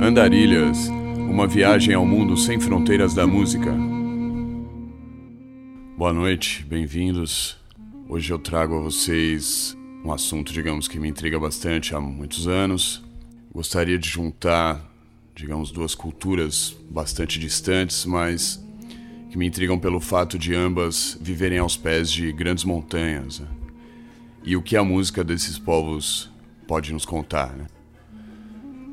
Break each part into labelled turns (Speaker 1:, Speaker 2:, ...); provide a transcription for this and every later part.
Speaker 1: Andarilhas, uma viagem ao mundo sem fronteiras da música. Boa noite, bem-vindos. Hoje eu trago a vocês um assunto, digamos, que me intriga bastante há muitos anos. Gostaria de juntar, digamos, duas culturas bastante distantes, mas que me intrigam pelo fato de ambas viverem aos pés de grandes montanhas. Né? E o que a música desses povos pode nos contar, né?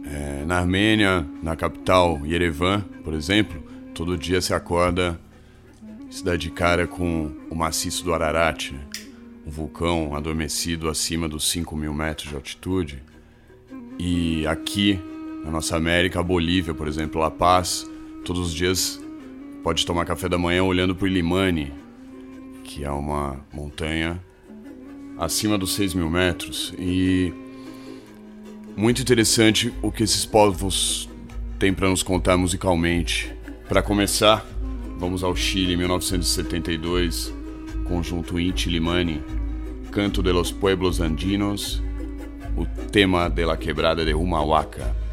Speaker 1: É, na Armênia, na capital Yerevan, por exemplo, todo dia se acorda se dá de cara com o maciço do Ararat, um vulcão adormecido acima dos 5 mil metros de altitude. E aqui, na nossa América, a Bolívia, por exemplo, La Paz, todos os dias pode tomar café da manhã olhando para o que é uma montanha acima dos 6 mil metros. E muito interessante o que esses povos têm para nos contar musicalmente. Para começar, vamos ao Chile, 1972, conjunto Inti Limani, Canto de los Pueblos Andinos, o tema de la quebrada de Humahuaca.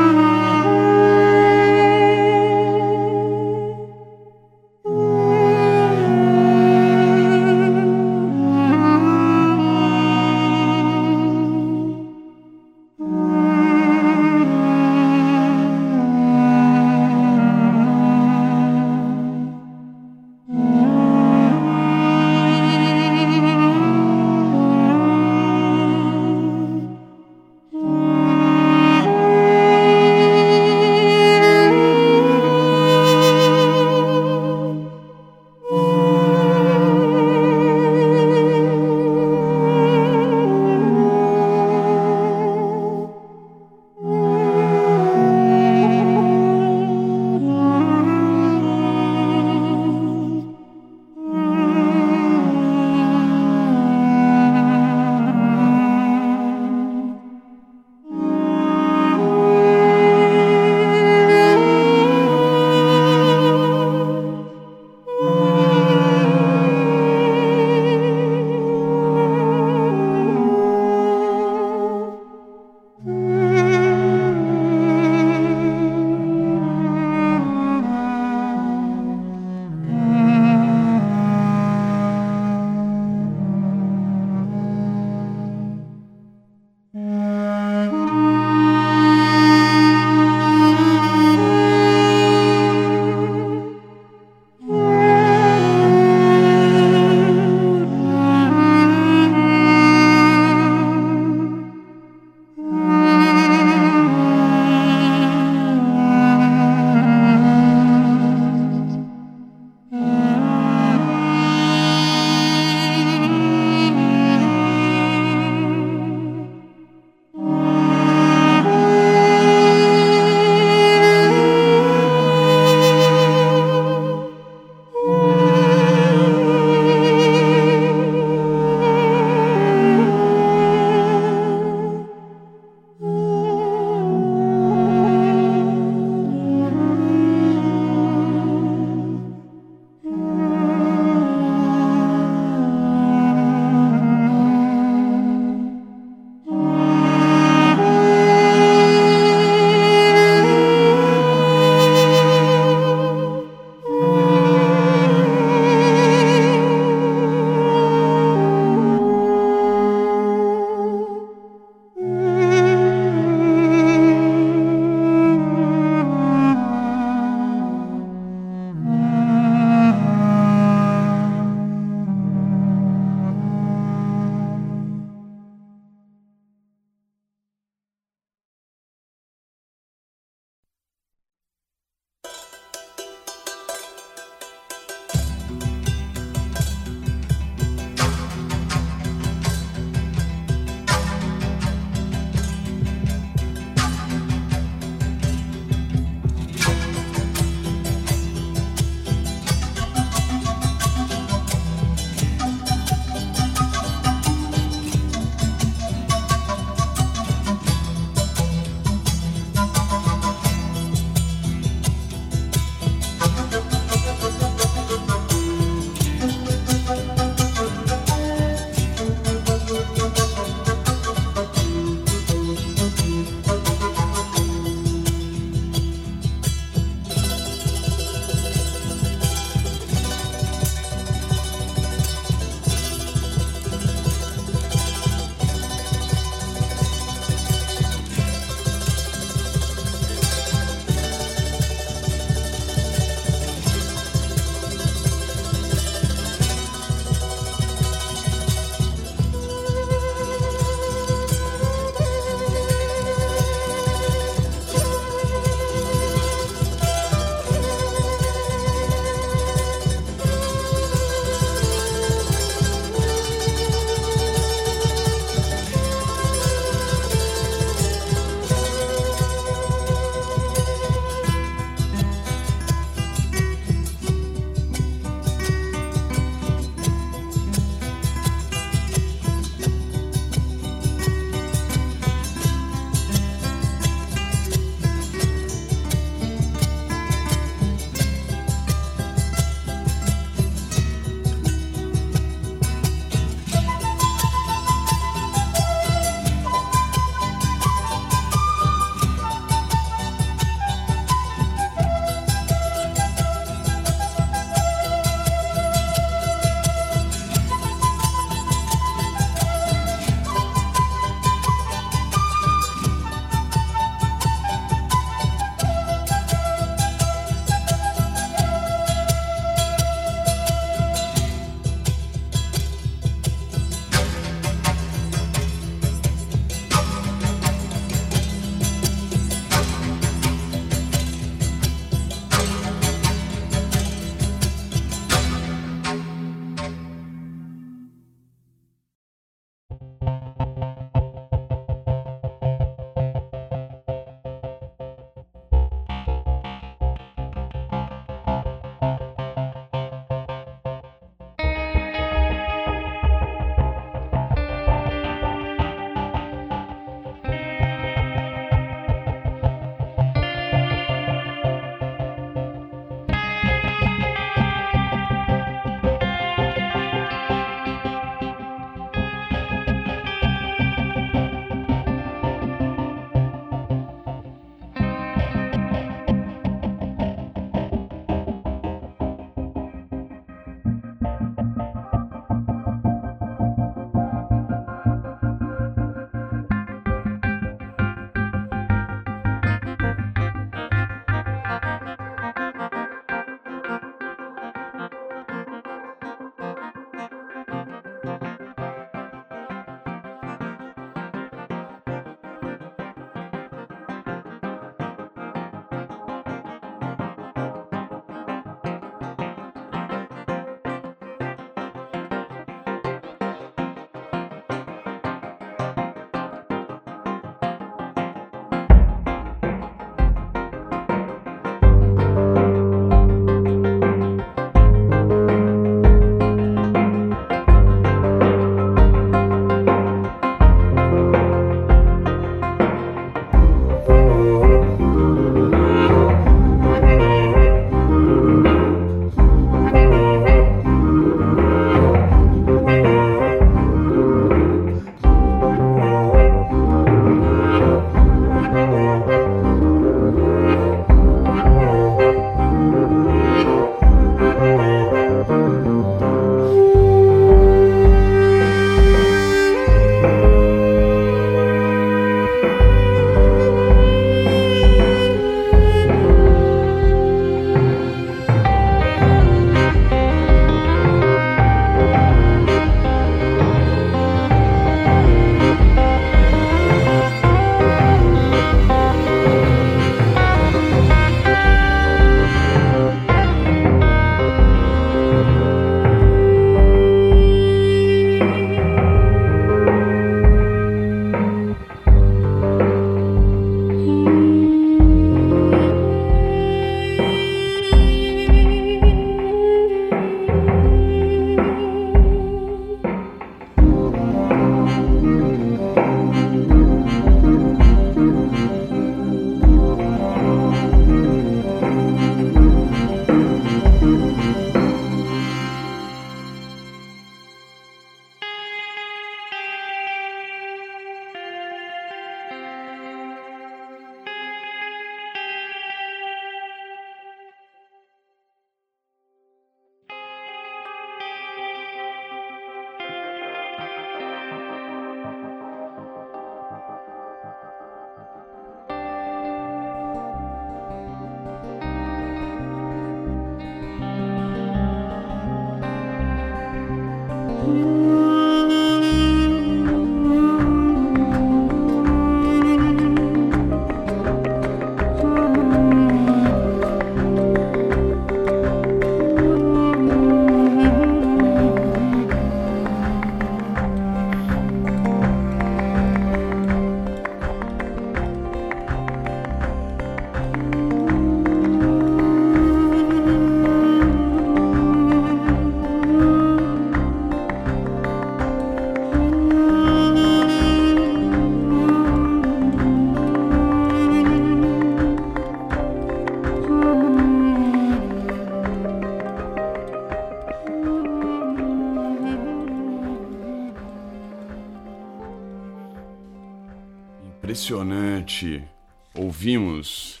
Speaker 1: Ouvimos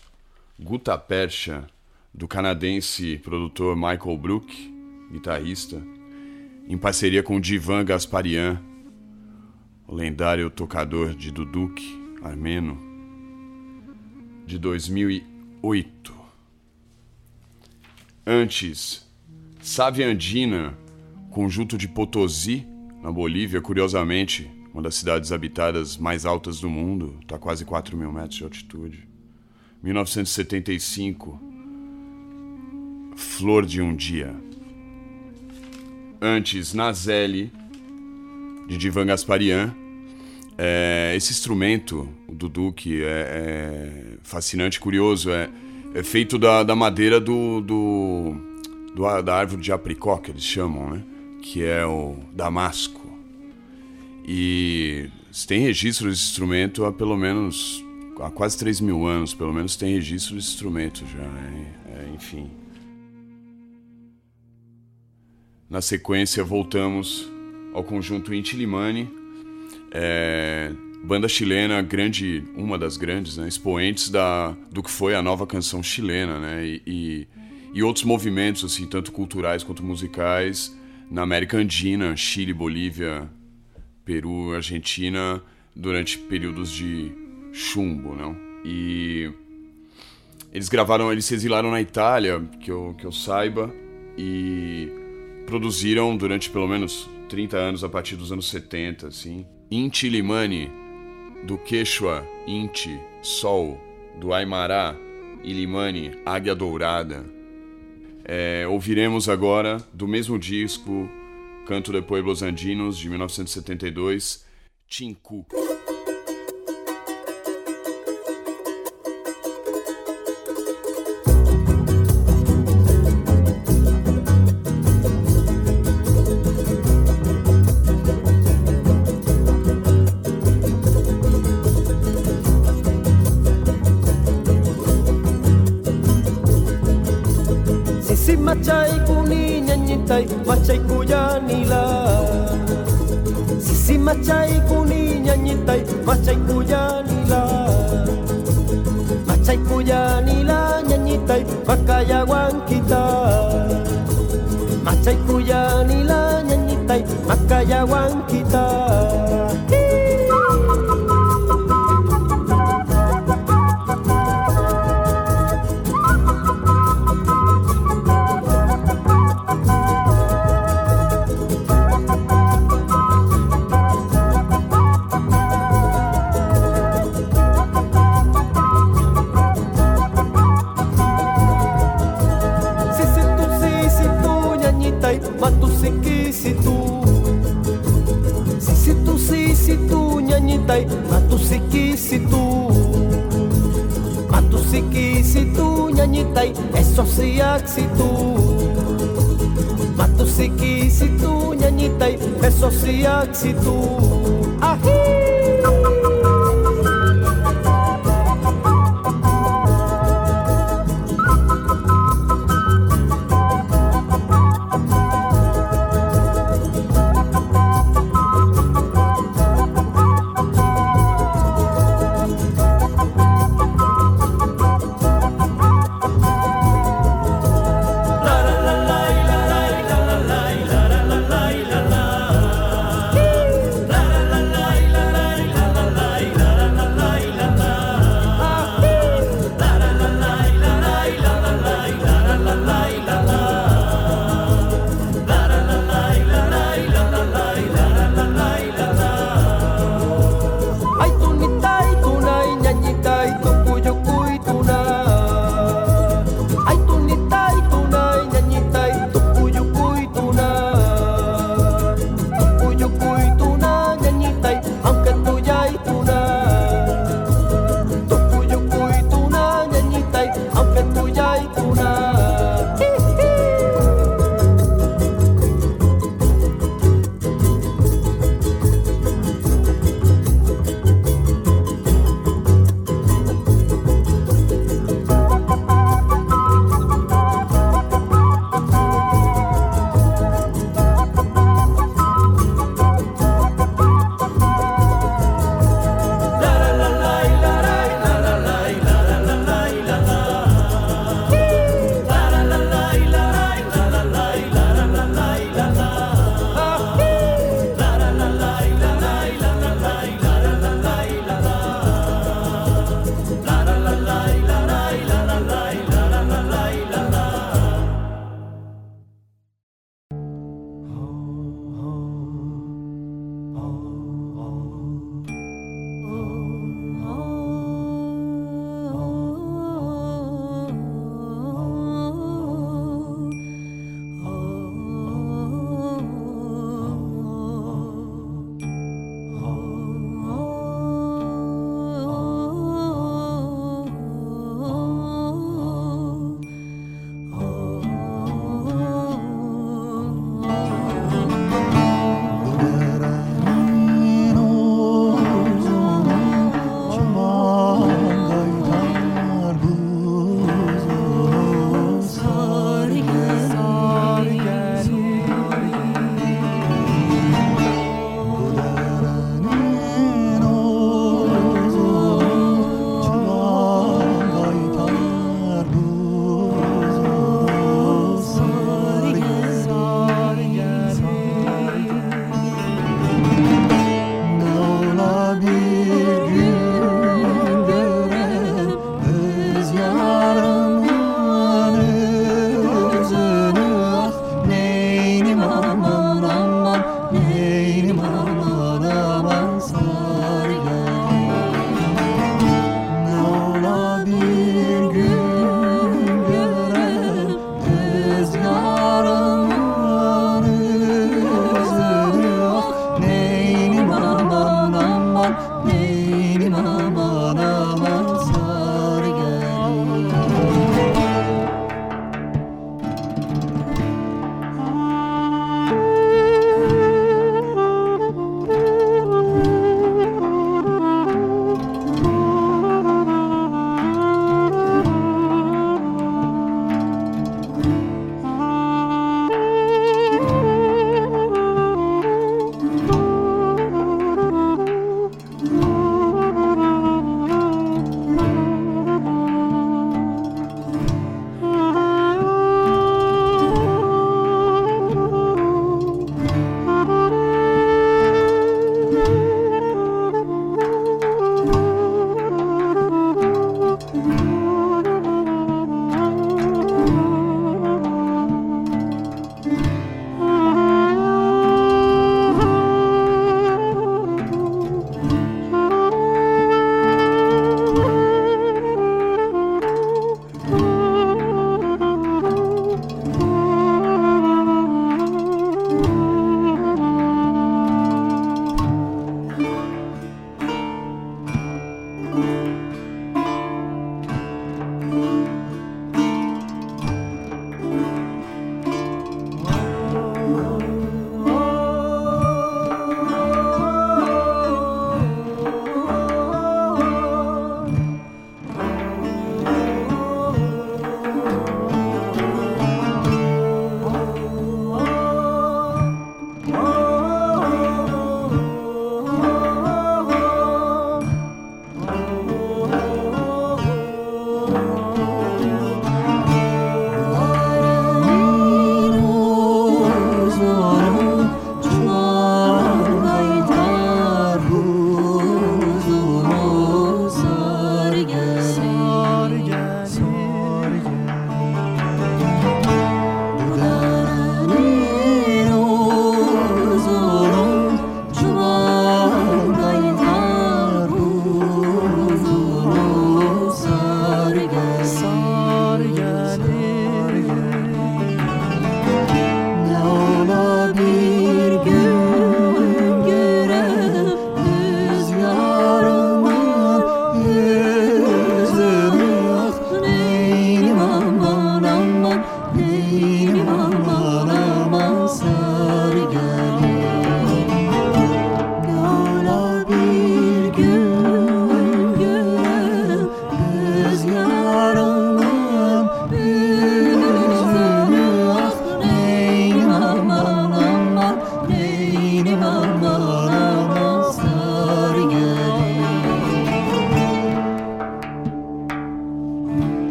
Speaker 1: Guta Percha, do canadense produtor Michael Brook, guitarrista, em parceria com Divan Gasparian, o lendário tocador de duduk armeno, de 2008. Antes, Sávia Andina, conjunto de Potosí, na Bolívia, curiosamente, uma das cidades habitadas mais altas do mundo, está quase 4 mil metros de altitude. 1975, Flor de um Dia. Antes, Nazelli, de Divan Gasparian. É, esse instrumento, o Duduk, é, é fascinante, curioso. É, é feito da, da madeira do, do, do, da árvore de apricó, que eles chamam, né? Que é o damasco. E se tem registro desse instrumento há pelo menos há quase 3 mil anos, pelo menos tem registro desse instrumento já, é, é, enfim. Na sequência voltamos ao conjunto Inti Limani, é, banda chilena, grande, uma das grandes, né, expoentes da, do que foi a nova canção chilena, né, e, e, e outros movimentos assim, tanto culturais quanto musicais na América Andina, Chile, Bolívia, Peru, Argentina durante períodos de chumbo, não? E eles gravaram, eles se exilaram na Itália, que eu, que eu saiba, e produziram durante pelo menos 30 anos, a partir dos anos 70, assim. Inti Limani, do Quechua, Inti, Sol, do Aymara, e Limani, Águia Dourada. É, ouviremos agora, do mesmo disco, Canto de Pueblos Andinos, de 1972, Tinku.
Speaker 2: Macay ku ni nyanyitai Macay ku janila Macay ku janila nyanyitai Makayawang kita. Macay ku janila nyanyitai Makayawang Kisitu, Matusi Kisitu, ñañitay, eso sí axitu. Matusi Kisitu, ñañitay, eso sí axitu. Ají.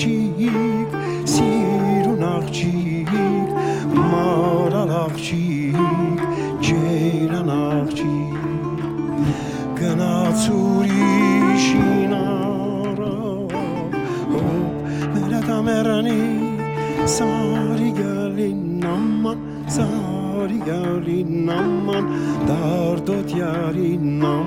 Speaker 3: աղջիկ, սիրուն աղջիկ, մարան աղջիկ, ջերան աղջիկ, գնաց ուրիշին առավ, հոպ մերատա մերանի, սարի գալին նաման, սարի գալին նաման, դարդոտ յարին նաման,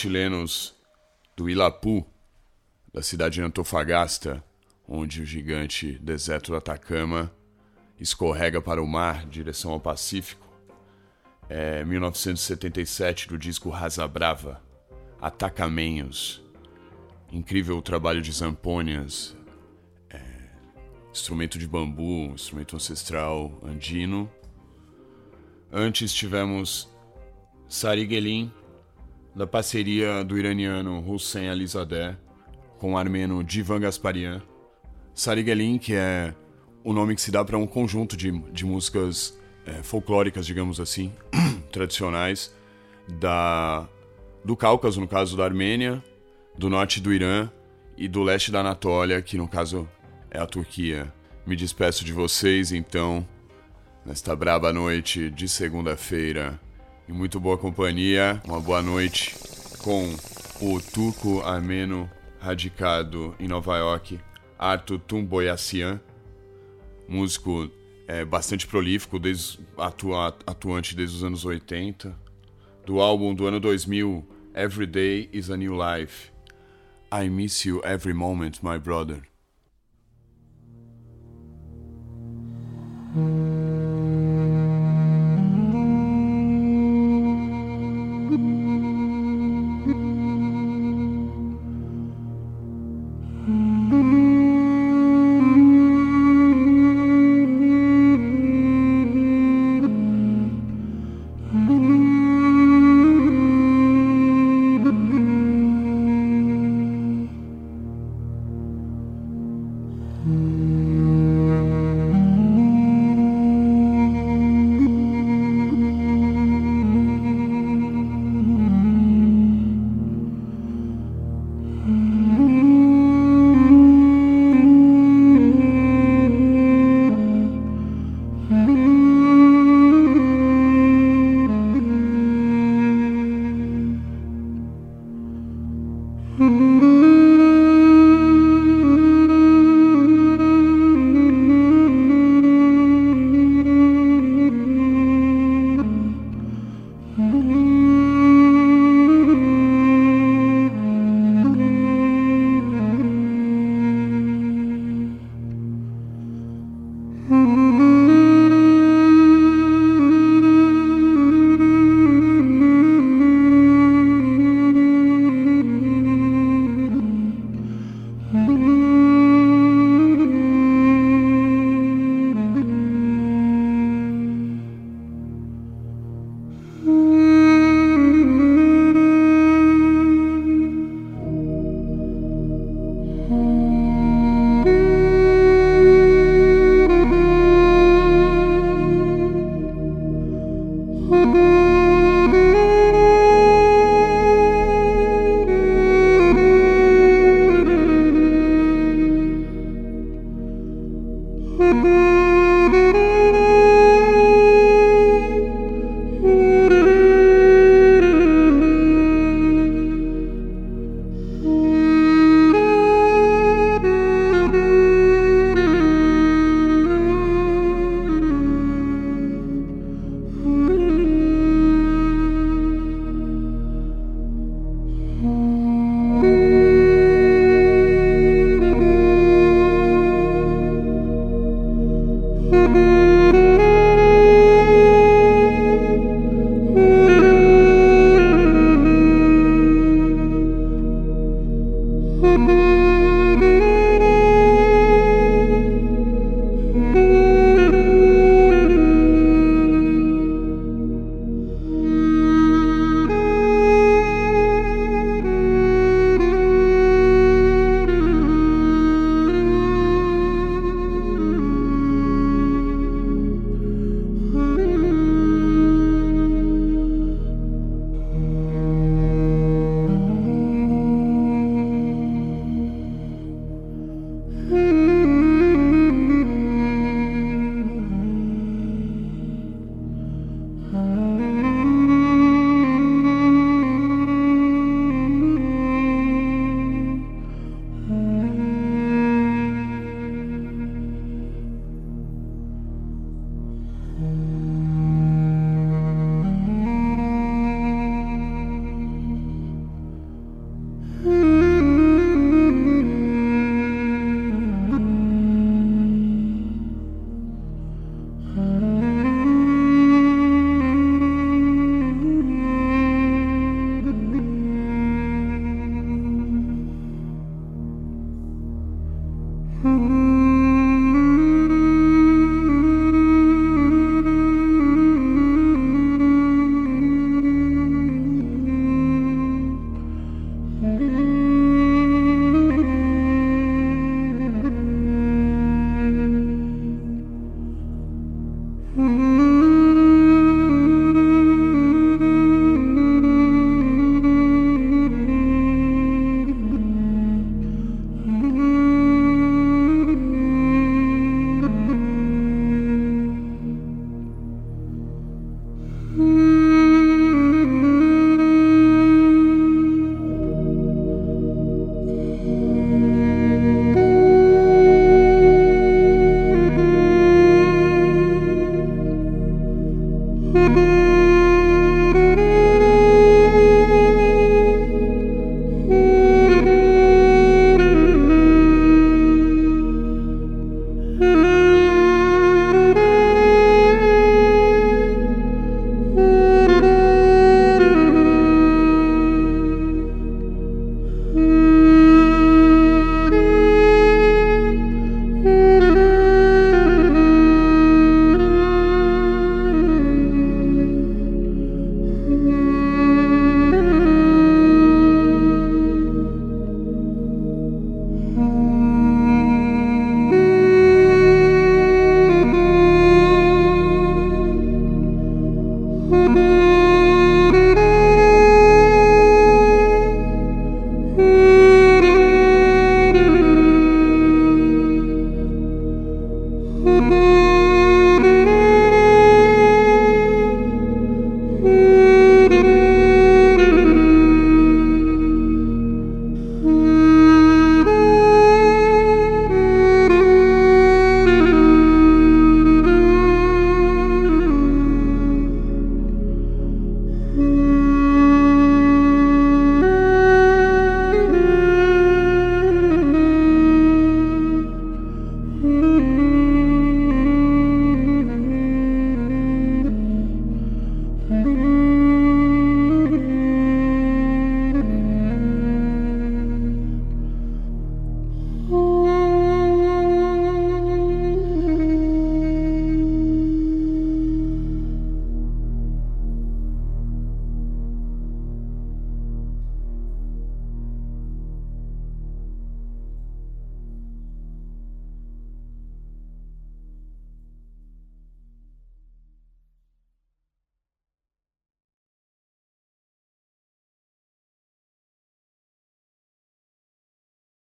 Speaker 1: chilenos do Ilapu, da cidade de Antofagasta, onde o gigante deserto do Atacama escorrega para o mar, direção ao Pacífico. É 1977, do disco Rasa Brava, Atacamenhos. Incrível trabalho de zampônias, é, instrumento de bambu, instrumento ancestral andino. Antes tivemos Sarigelin, da parceria do iraniano Hussein Alizadeh com o armeno Divan Gasparian. Sarigelin, que é o nome que se dá para um conjunto de, de músicas é, folclóricas, digamos assim, tradicionais, da, do Cáucaso, no caso da Armênia, do norte do Irã e do leste da Anatólia, que no caso é a Turquia. Me despeço de vocês, então, nesta braba noite de segunda-feira em muito boa companhia. Uma boa noite com o turco armeno radicado em Nova York, Arthur Tumboyassian, músico é, bastante prolífico, desde, atua, atuante desde os anos 80, do álbum do ano 2000, Every Day is a New Life. I miss you every moment, my brother.